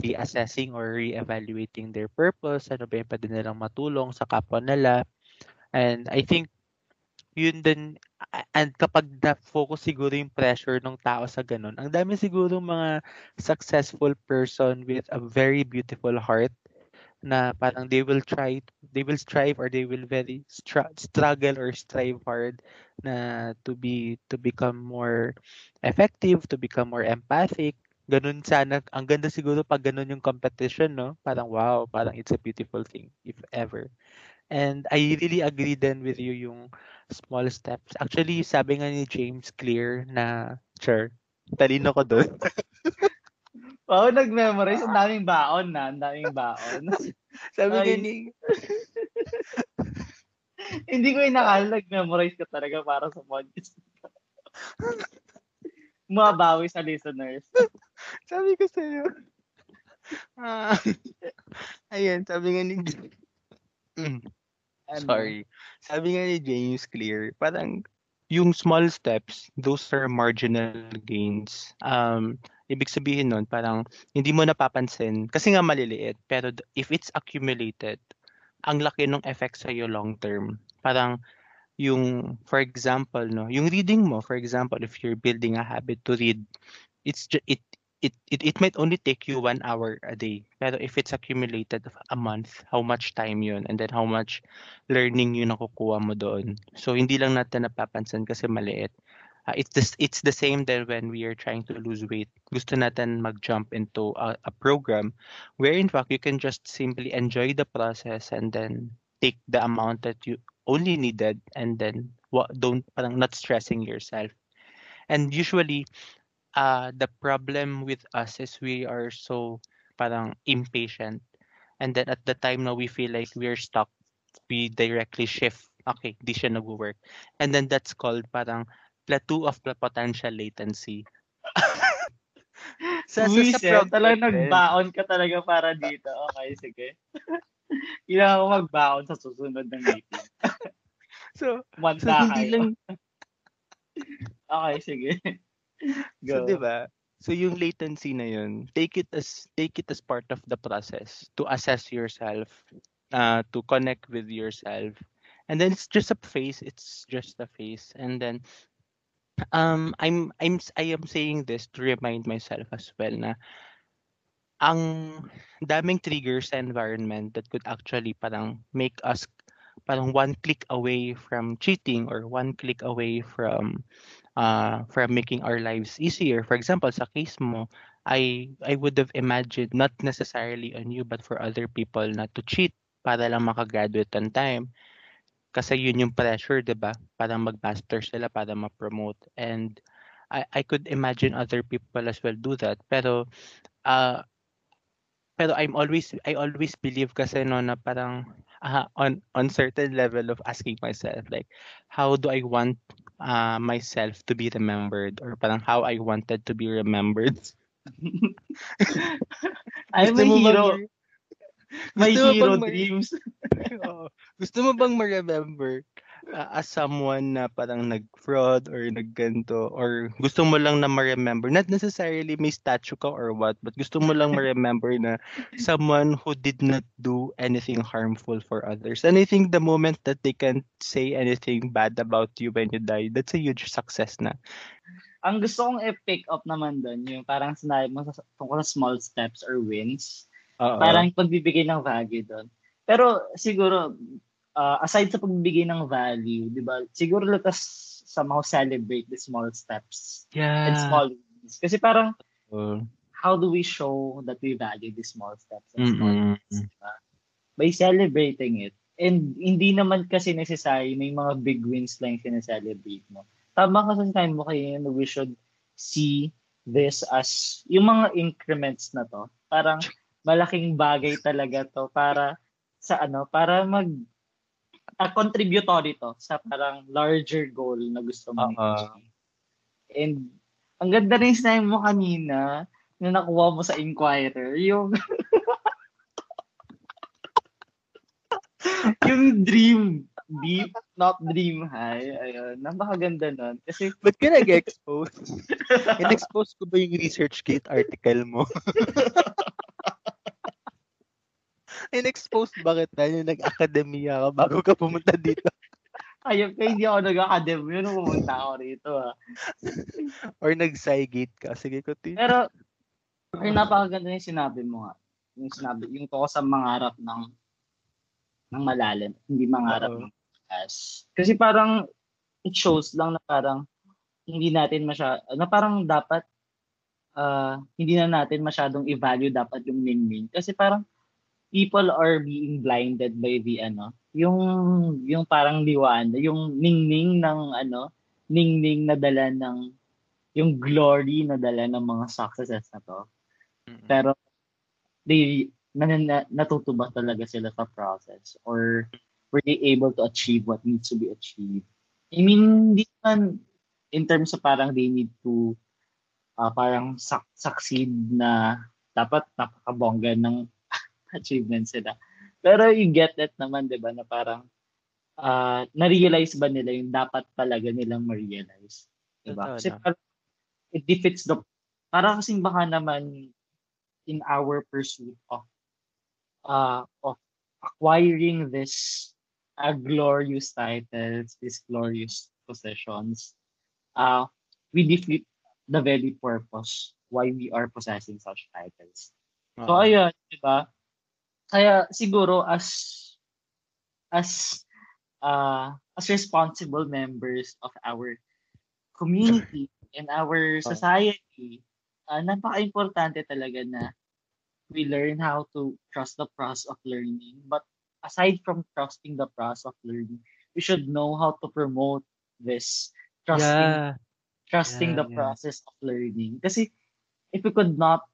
[SPEAKER 1] reassessing or re-evaluating their purpose ano ba yung pwede nilang matulong sa kapwa nila. And I think yun din and kapag na-focus siguro yung pressure ng tao sa ganun ang dami siguro mga successful person with a very beautiful heart na parang they will try they will strive or they will very str- struggle or strive hard na to be to become more effective to become more empathic. Ganun sana ang ganda siguro pag ganun yung competition no? Parang wow parang it's a beautiful thing if ever. And I really agree then with you yung small steps actually sabi nga ni James Clear na sure talino ko doon
[SPEAKER 2] Wow, nag-memorize. Ang daming baon na. Ang daming baon.
[SPEAKER 1] sabi nga ni
[SPEAKER 2] Hindi ko inakala nag-memorize ka talaga para sa podcast. Mabawi sa listeners.
[SPEAKER 1] Sabi ko sa'yo. Ah, ayan, sabi nga ni Mm,
[SPEAKER 2] Ano?
[SPEAKER 1] sorry. Sabi nga ni James Clear, parang yung small steps, those are marginal gains. Um, ibig sabihin nun, parang hindi mo napapansin kasi nga maliliit, pero if it's accumulated, ang laki ng effect sa long term. Parang yung, for example, no, yung reading mo, for example, if you're building a habit to read, it's it it, it it might only take you one hour a day. Pero if it's accumulated a month, how much time yun? And then how much learning yung nakukuha mo doon. So hindi lang natin napapansin kasi maliit. Uh, it's the, it's the same then when we are trying to lose weight. Gusto natin mag-jump into a, a program where in fact you can just simply enjoy the process and then take the amount that you only needed and then don't parang not stressing yourself. And usually uh, the problem with us is we are so parang impatient. And then at the time na we feel like we're stuck, we directly shift. Okay, di siya nag-work. And then that's called parang plateau of the potential latency.
[SPEAKER 2] sa, sa, sa program, talagang nagbaon ka talaga para dito. Okay, sige. Kailangan ko magbaon sa susunod ng meeting.
[SPEAKER 1] so,
[SPEAKER 2] Manta so hindi lang... okay, sige.
[SPEAKER 1] So, 'di ba? So yung latency na yun, take it as take it as part of the process to assess yourself, uh, to connect with yourself. And then it's just a phase, it's just a phase. And then um I'm I'm I am saying this to remind myself as well na ang daming triggers sa environment that could actually parang make us parang one click away from cheating or one click away from uh, from making our lives easier. For example, sa case mo, I I would have imagined not necessarily on you but for other people not to cheat para lang makagraduate on time. Kasi yun yung pressure, 'di ba? Para mag-master sila para ma-promote and I I could imagine other people as well do that. Pero uh, pero I'm always I always believe kasi no na parang uh, on on certain level of asking myself like how do I want uh, myself to be remembered or parang how I wanted to be remembered.
[SPEAKER 2] I'm a hero. My hero dreams.
[SPEAKER 1] Gusto mo bang ma-remember uh, as someone na parang nag-fraud or nagganto or gusto mo lang na ma-remember not necessarily may statue ka or what but gusto mo lang ma-remember na someone who did not do anything harmful for others. And I think the moment that they can say anything bad about you when you die that's a huge success na.
[SPEAKER 2] Ang gusto kong i-pick up naman doon yung parang sinabi mo sa, tungkol sa small steps or wins. Uh-oh. parang pagbibigay ng value doon pero siguro uh, aside sa pagbibigay ng value, 'di ba? Siguro let us somehow celebrate the small steps
[SPEAKER 1] yeah.
[SPEAKER 2] and small wins. Kasi parang uh, how do we show that we value the small steps and small wins? Diba? By celebrating it. And hindi naman kasi necessary may mga big wins lang yung celebrate mo. Tama ka sa time mo kayo we should see this as yung mga increments na to. Parang malaking bagay talaga to para sa ano, para mag uh, contributory to sa parang larger goal na gusto mo uh-huh. And ang ganda rin sinabi mo kanina na nakuha mo sa Inquirer, yung yung dream deep, not dream high. Ayun, napakaganda nun. Kasi,
[SPEAKER 1] Ba't ka nag-expose? In-expose ko ba yung ResearchGate article mo? In-expose ba kita yung nag-akademya ka bago ka pumunta dito?
[SPEAKER 2] Ayun ka, hindi ako nag-academya nung pumunta ako rito. Ah.
[SPEAKER 1] Or nag-Cygate ka. Sige, continue.
[SPEAKER 2] Pero, ay, napakaganda yung sinabi mo nga. Yung sinabi, yung to sa mangarap ng ng malalim, hindi mangarap Uh-oh. ng taas. Kasi parang it shows lang na parang hindi natin masyado, na parang dapat uh, hindi na natin masyadong i-value dapat yung min-min. Kasi parang people are being blinded by the ano, yung yung parang liwan, yung ningning ng ano, ningning na dala ng yung glory na dala ng mga successes na to. Pero they na, na, natuto ba talaga sila sa process or were they able to achieve what needs to be achieved? I mean, hindi man in terms of parang they need to uh, parang su- succeed na dapat napakabongga ng achievements sila. Pero you get it naman, di ba, na parang uh, na-realize ba nila yung dapat talaga nilang ma-realize? Di ba? Kasi parang it defeats the, parang kasing baka naman in our pursuit of uh, of acquiring this uh, glorious titles, these glorious possessions, uh, we defeat the very purpose why we are possessing such titles. So ayun, 'di ba? Kaya siguro as as uh, as responsible members of our community and our society, uh, napaka-importante talaga na we learn how to trust the process of learning. But aside from trusting the process of learning, we should know how to promote this trusting
[SPEAKER 1] Yeah.
[SPEAKER 2] trusting
[SPEAKER 1] Yeah,
[SPEAKER 2] the
[SPEAKER 1] yeah.
[SPEAKER 2] process of learning. Kasi if we could not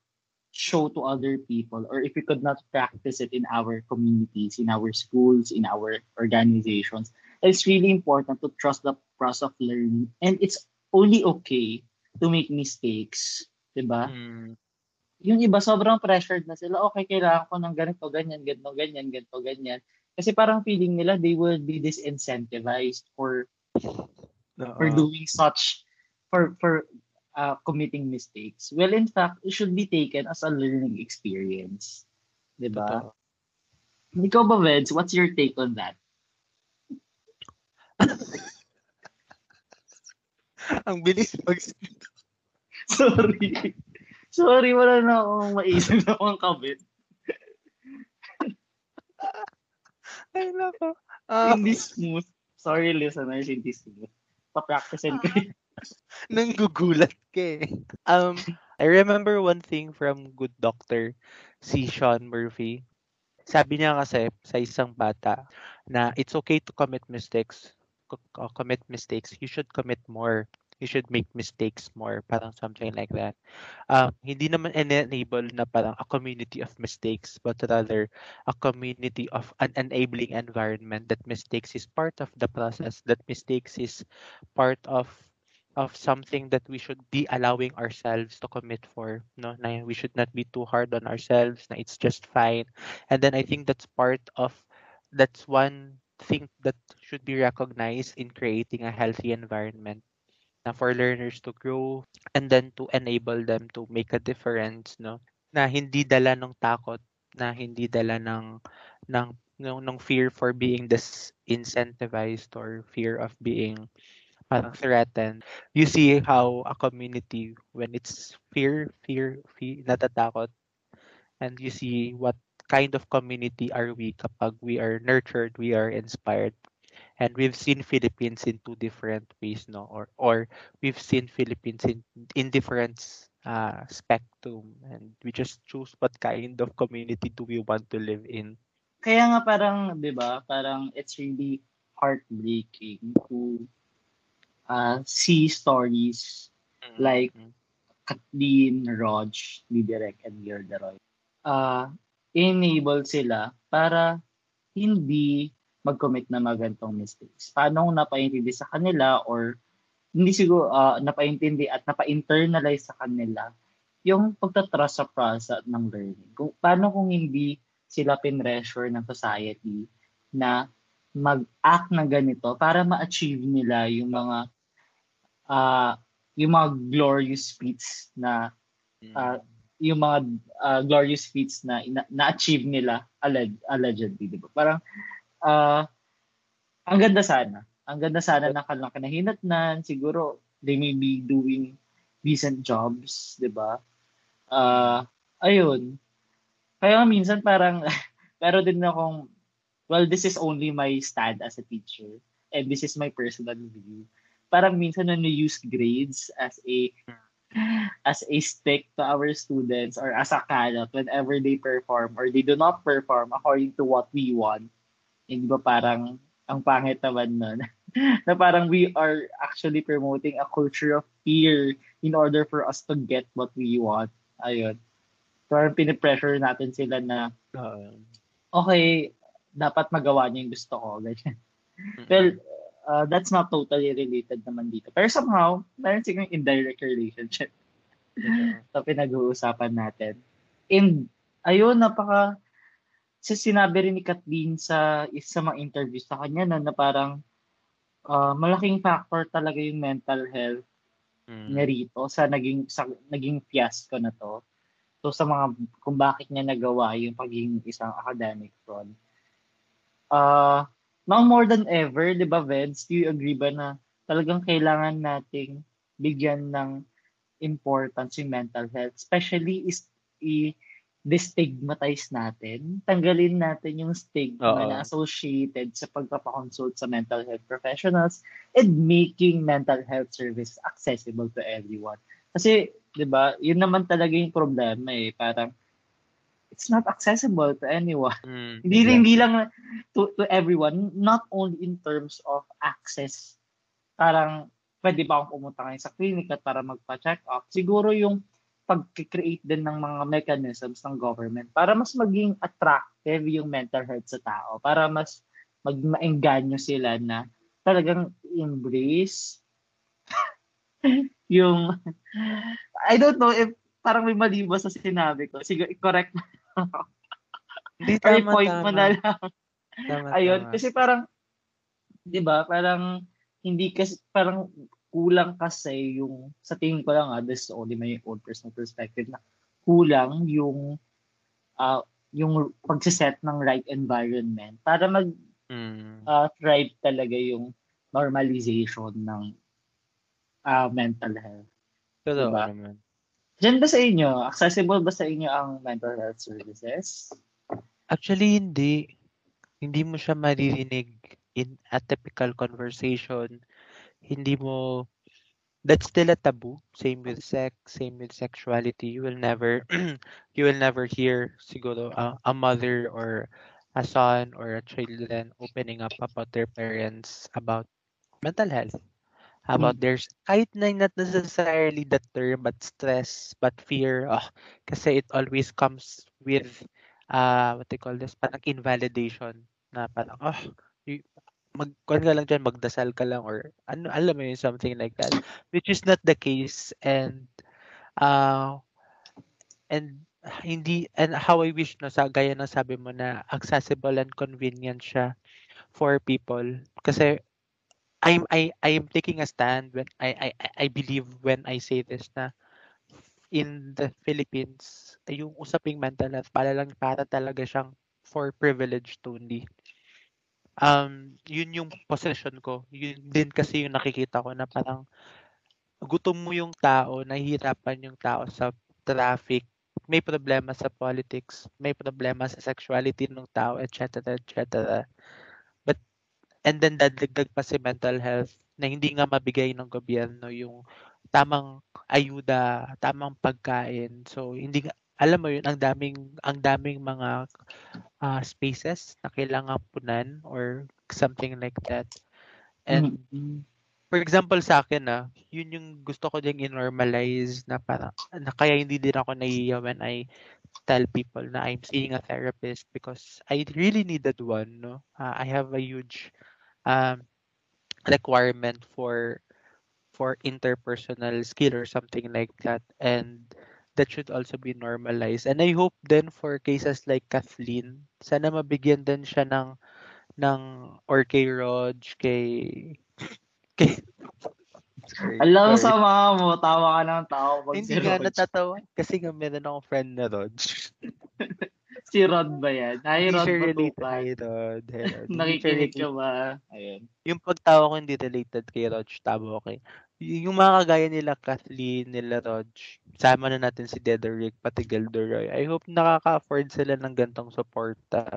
[SPEAKER 2] show to other people or if we could not practice it in our communities, in our schools, in our organizations, it's really important to trust the process of learning. And it's only okay to make mistakes. 'di ba?
[SPEAKER 1] Mm.
[SPEAKER 2] Yung iba sobrang pressured na sila, okay, kailangan ko ng ganito, ganyan, ganito, ganyan, ganito, ganyan. Kasi parang feeling nila they will be disincentivized for for
[SPEAKER 1] Oo.
[SPEAKER 2] doing such for for uh, committing mistakes. Well, in fact, it should be taken as a learning experience. ba?
[SPEAKER 1] Totoo.
[SPEAKER 2] Ikaw ba, Veds? What's your take on that?
[SPEAKER 1] Ang bilis mag
[SPEAKER 2] Sorry. Sorry, wala na akong maisip na akong kabit.
[SPEAKER 1] Ay, nako. Ah,
[SPEAKER 2] Hindi smooth. Sorry, listeners, hindi smooth. Pa-practicein ko yun.
[SPEAKER 1] nanggugulat ka eh. Um, I remember one thing from Good Doctor, si Sean Murphy. Sabi niya kasi sa isang bata na it's okay to commit mistakes. Co- co- commit mistakes. You should commit more. You should make mistakes more. Parang something like that. Um, hindi naman enable na parang a community of mistakes, but rather a community of an enabling environment that mistakes is part of the process, that mistakes is part of of something that we should be allowing ourselves to commit for no? Na we should not be too hard on ourselves na it's just fine. And then i think that's part of that's one thing that should be recognized in creating a healthy environment na for learners to grow and then to enable them to make a difference no? Na hindi dala ng takot na hindi dala ng ng ng, ng fear for being disincentivized or fear of being parang threatened. You see how a community, when it's fear, fear, fear, natatakot, and you see what kind of community are we kapag we are nurtured, we are inspired. And we've seen Philippines in two different ways, no? Or or we've seen Philippines in in different uh, spectrum, and we just choose what kind of community do we want to live in.
[SPEAKER 2] Kaya nga parang, di ba, parang it's really heartbreaking to uh, see stories Like, Kathleen, Rog, Liderek, and Yordaroy. Uh, enable sila para hindi mag-commit na mga ganitong mistakes. Paano kung napaintindi sa kanila or hindi siguro uh, napaintindi at napa-internalize sa kanila yung pagtatrust sa process ng learning. Kung, paano kung hindi sila pinressure ng society na mag-act na ganito para ma-achieve nila yung mga uh, yung mga glorious feats na uh, yung mga uh, glorious feats na na-achieve nila alleg- allegedly, di ba? Parang uh, ang ganda sana. Ang ganda sana ng kanilang kinahinatnan. Siguro they may be doing decent jobs, di ba? Uh, ayun. Kaya minsan parang pero din akong well, this is only my stand as a teacher and this is my personal view. Parang minsan we use grades as a as a stick to our students or as a carrot whenever they perform or they do not perform according to what we want. Hindi ba parang ang pangit naman nun? na parang we are actually promoting a culture of fear in order for us to get what we want. Ayun. Parang pinipressure natin sila na okay, dapat magawa niya yung gusto ko. Ganyan. Well, uh, that's not totally related naman dito. Pero somehow, meron siguro indirect relationship sa pinag-uusapan natin. And, ayun, napaka, sa sinabi rin ni Kathleen sa isa mga interview sa kanya na, na parang uh, malaking factor talaga yung mental health
[SPEAKER 1] mm.
[SPEAKER 2] niya rito sa naging sa naging fiasco na to. So sa mga kung bakit niya nagawa yung pagiging isang academic fraud. Uh, now more than ever, 'di ba, Veds, do you agree ba na talagang kailangan nating bigyan ng importance yung mental health, especially is i destigmatize natin, tanggalin natin yung stigma
[SPEAKER 1] Oo.
[SPEAKER 2] na associated sa pagpapakonsult sa mental health professionals and making mental health service accessible to everyone. Kasi, di ba, yun naman talaga yung problema eh. Parang, it's not accessible to anyone.
[SPEAKER 1] Mm,
[SPEAKER 2] Hindi,
[SPEAKER 1] exactly.
[SPEAKER 2] hindi lang to, to everyone, not only in terms of access. Parang, pwede ba akong pumunta ngayon sa clinic at para magpa-check up? Siguro yung pag-create din ng mga mechanisms ng government para mas maging attractive yung mental health sa tao. Para mas mag maengganyo sila na talagang embrace yung I don't know if parang may mali ba sa sinabi ko. Sige, correct
[SPEAKER 1] Hindi, tama,
[SPEAKER 2] point mo na lang.
[SPEAKER 1] Tama,
[SPEAKER 2] Ayun,
[SPEAKER 1] tama.
[SPEAKER 2] kasi parang, di ba, parang, hindi kasi, parang kulang kasi yung, sa tingin ko lang ah, this is only my own personal perspective, na kulang yung, ah yung pagsiset ng right environment para mag
[SPEAKER 1] Mm.
[SPEAKER 2] ah, thrive talaga yung normalization ng ah, mental health.
[SPEAKER 1] Totoo
[SPEAKER 2] diba?
[SPEAKER 1] naman.
[SPEAKER 2] Diyan ba sa inyo? Accessible ba sa inyo ang mental health services?
[SPEAKER 1] Actually, hindi. Hindi mo siya maririnig in a typical conversation. Hindi mo, that's still a taboo. Same with sex, same with sexuality. You will never, you will never hear siguro a, a mother or a son or a children opening up about their parents about mental health. About their, kahit na not necessarily the term, but stress, but fear. Oh, kasi it always comes with uh, what they call this, parang invalidation na parang, oh, mag ka lang dyan, magdasal ka lang or ano, alam mo yun, something like that. Which is not the case and uh, and hindi and how I wish no sa gaya ng sabi mo na accessible and convenient siya for people kasi I'm I I am taking a stand when I I I believe when I say this na in the Philippines yung usaping mental health para lang para talaga siyang for privileged only. Um, yun yung possession ko. Yun din kasi yung nakikita ko na parang gutom mo yung tao, nahihirapan yung tao sa traffic, may problema sa politics, may problema sa sexuality ng tao, etc. etc. And then dadagdag pa si mental health na hindi nga mabigay ng gobyerno yung tamang ayuda, tamang pagkain. So hindi nga alam mo yun, ang daming ang daming mga ah, spaces na kailangan punan or something like that. And
[SPEAKER 2] Mm.
[SPEAKER 1] for example sa akin na, yun yung gusto ko ding i-normalize na parang na kaya hindi din ako nahiya when I tell people na I'm seeing a therapist because I really needed one, no? Ah, I have a huge um requirement for for interpersonal skill or something like that. And that should also be normalized. And I hope then for cases like Kathleen, sana mabigyan din siya ng ng or kay Rog, kay kay Sorry,
[SPEAKER 2] Alam sa mga mo, tawa ka ng tao pag
[SPEAKER 1] Hindi
[SPEAKER 2] si
[SPEAKER 1] nga natatawa. Kasi nga meron akong friend na Rog.
[SPEAKER 2] Si Rod ba yan? Hi,
[SPEAKER 1] Hindi
[SPEAKER 2] Rod
[SPEAKER 1] siya related kay Rod. Hey, Rod.
[SPEAKER 2] Nakikinig ka ba? Ayun.
[SPEAKER 1] Yung pagtawa ko hindi related kay Rog, tama okay. Yung mga kagaya nila Kathleen, nila Rog, sama na natin si Dederick, pati Gilderoy. I hope nakaka-afford sila ng gantong suporta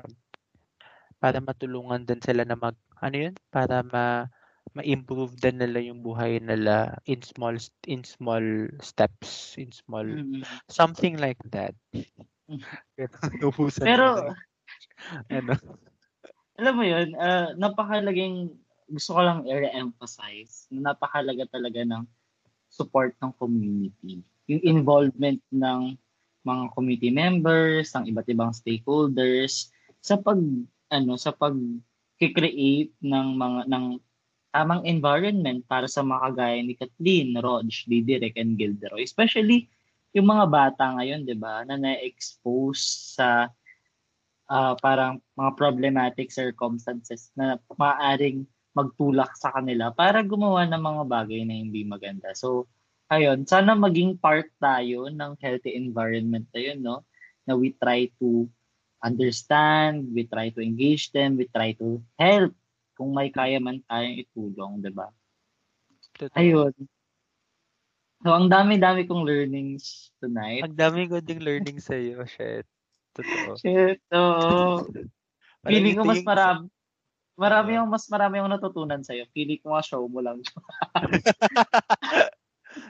[SPEAKER 1] para matulungan din sila na mag, ano yun? Para ma ma-improve din nila yung buhay nila in small in small steps, in small
[SPEAKER 2] Mm.
[SPEAKER 1] something like that. Naubusan
[SPEAKER 2] Pero,
[SPEAKER 1] ano?
[SPEAKER 2] alam mo yun, ah, napakalaging, gusto ko lang i-emphasize, na napakalaga talaga ng support ng community. Yung involvement ng mga community members, ng iba't ibang stakeholders sa pag ano sa pag create ng mga ng tamang environment para sa mga kagaya ni Kathleen, Rog, Didirek, and Gilderoy. Especially yung mga bata ngayon, di ba, na na-expose sa ah, parang mga problematic circumstances na maaaring magtulak sa kanila para gumawa ng mga bagay na hindi maganda. So, ayun, sana maging part tayo ng healthy environment na yun, no? Na we try to understand, we try to engage them, we try to help kung may kaya man tayong itulong, di ba? Ayun. So, ang dami-dami kong learnings tonight.
[SPEAKER 1] Ang dami ko ding learning sa iyo, shit. Totoo.
[SPEAKER 2] Shit, oo. Feeling ko mas marami. Marami yung mas marami yung natutunan sa'yo. Feeling ko nga show mo lang.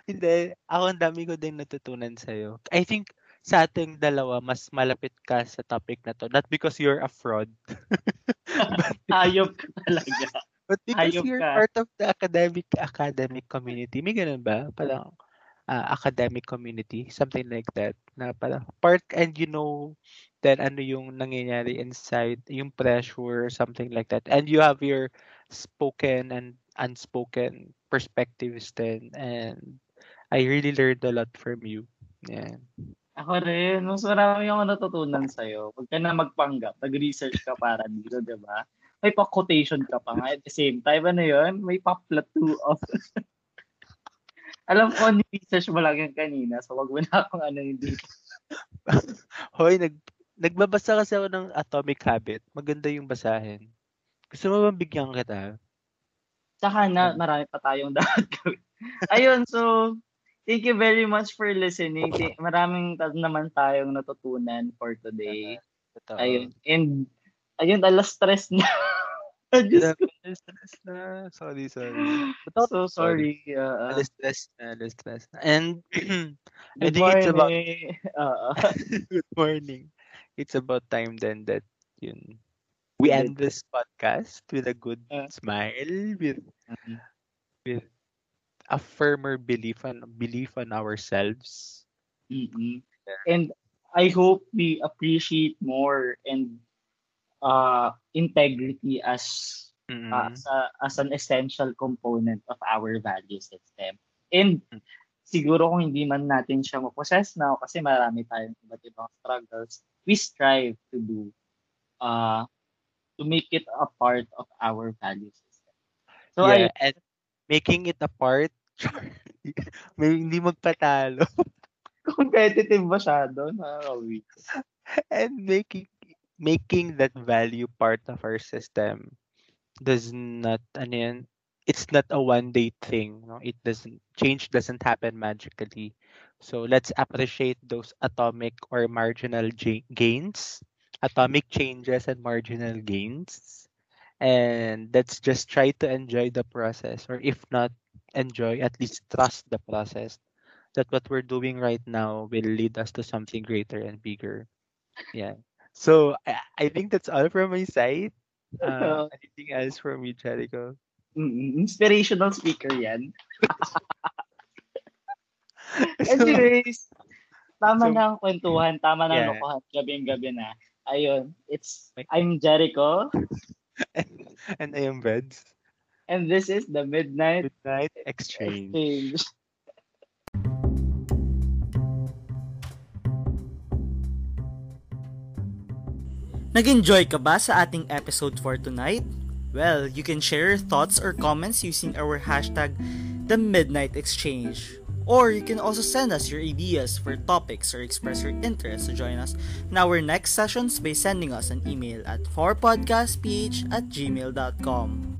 [SPEAKER 1] Hindi, ako ang dami ko din natutunan sa iyo. I think sa ating dalawa mas malapit ka sa topic na to. Not because you're a fraud,
[SPEAKER 2] Hayop ka talaga.
[SPEAKER 1] But because
[SPEAKER 2] Hayop
[SPEAKER 1] you're
[SPEAKER 2] ka.
[SPEAKER 1] part of the academic academic community. May ganun ba? Parang ah, academic community, something like that. Na parang part and you know then ano yung nangyayari inside, yung pressure, something like that. And you have your spoken and unspoken perspectives then and I really learned a lot from you. Yeah.
[SPEAKER 2] Ako rin. Mas marami yung natutunan sa'yo. Huwag ka na magpanggap. Nag-research ka para dito, di ba? May pa-quotation ka pa nga. At the same time, ano yun? May pa-plot two of... Alam ko, ni-research mo lang yan kanina. So, wag mo na akong ano yung dito.
[SPEAKER 1] Hoy, nag nagbabasa kasi ako ng Atomic Habit. Maganda yung basahin. Gusto mo bang bigyan kita?
[SPEAKER 2] Tsaka na, marami pa tayong dapat gawin. Ayun, so, thank you very much for listening. Maraming naman tayong natutunan for today. Ayun. And, ayun, alas stress na. Ko.
[SPEAKER 1] Stress na. Sorry, sorry. But
[SPEAKER 2] So sorry. Uh,
[SPEAKER 1] Alas stress na, alas stress na. And I think it's about.
[SPEAKER 2] Uh,
[SPEAKER 1] good morning. It's about time then that yun. We end this podcast with a good
[SPEAKER 2] Uh.
[SPEAKER 1] smile, with with a firmer belief on belief on ourselves.
[SPEAKER 2] mm-mm. And I hope we appreciate more and uh, integrity as
[SPEAKER 1] Mm.
[SPEAKER 2] uh, as, a- as an essential component of our value system. And
[SPEAKER 1] Mm.
[SPEAKER 2] siguro kung hindi man natin siya mapossess now kasi marami tayong iba't ibang struggles, we strive to do uh, to make it a part of our value system. So
[SPEAKER 1] yeah,
[SPEAKER 2] I
[SPEAKER 1] and making it a part, may hindi magpatalo.
[SPEAKER 2] competitive masyado, nakaka-weak.
[SPEAKER 1] and making making that value part of our system does not ano yan, it's not a one day thing no? It doesn't change doesn't happen magically. So let's appreciate those atomic or marginal gains atomic changes and marginal gains. And let's just try to enjoy the process or if not enjoy at least trust the process that what we're doing right now will lead us to something greater and bigger. Yeah so i, I think that's all from my side uh, anything else from you Jericho
[SPEAKER 2] Mm, inspirational speaker yan. Anyways, tama
[SPEAKER 1] So,
[SPEAKER 2] na ang kwentuhan, tama na
[SPEAKER 1] yeah.
[SPEAKER 2] lokohan, gabing-gabi na. Ayun, it's, I'm Jericho,
[SPEAKER 1] and I am Reds.
[SPEAKER 2] and this is the Midnight
[SPEAKER 1] Midnight Exchange.
[SPEAKER 2] Exchange.
[SPEAKER 3] Nag-enjoy ka ba sa ating episode for tonight? Well, you can share your thoughts or comments using our hashtag The Midnight Exchange. Or you can also send us your ideas for topics or express your interest to join us in our next sessions by sending us an email at 4podcastph at gmail.com.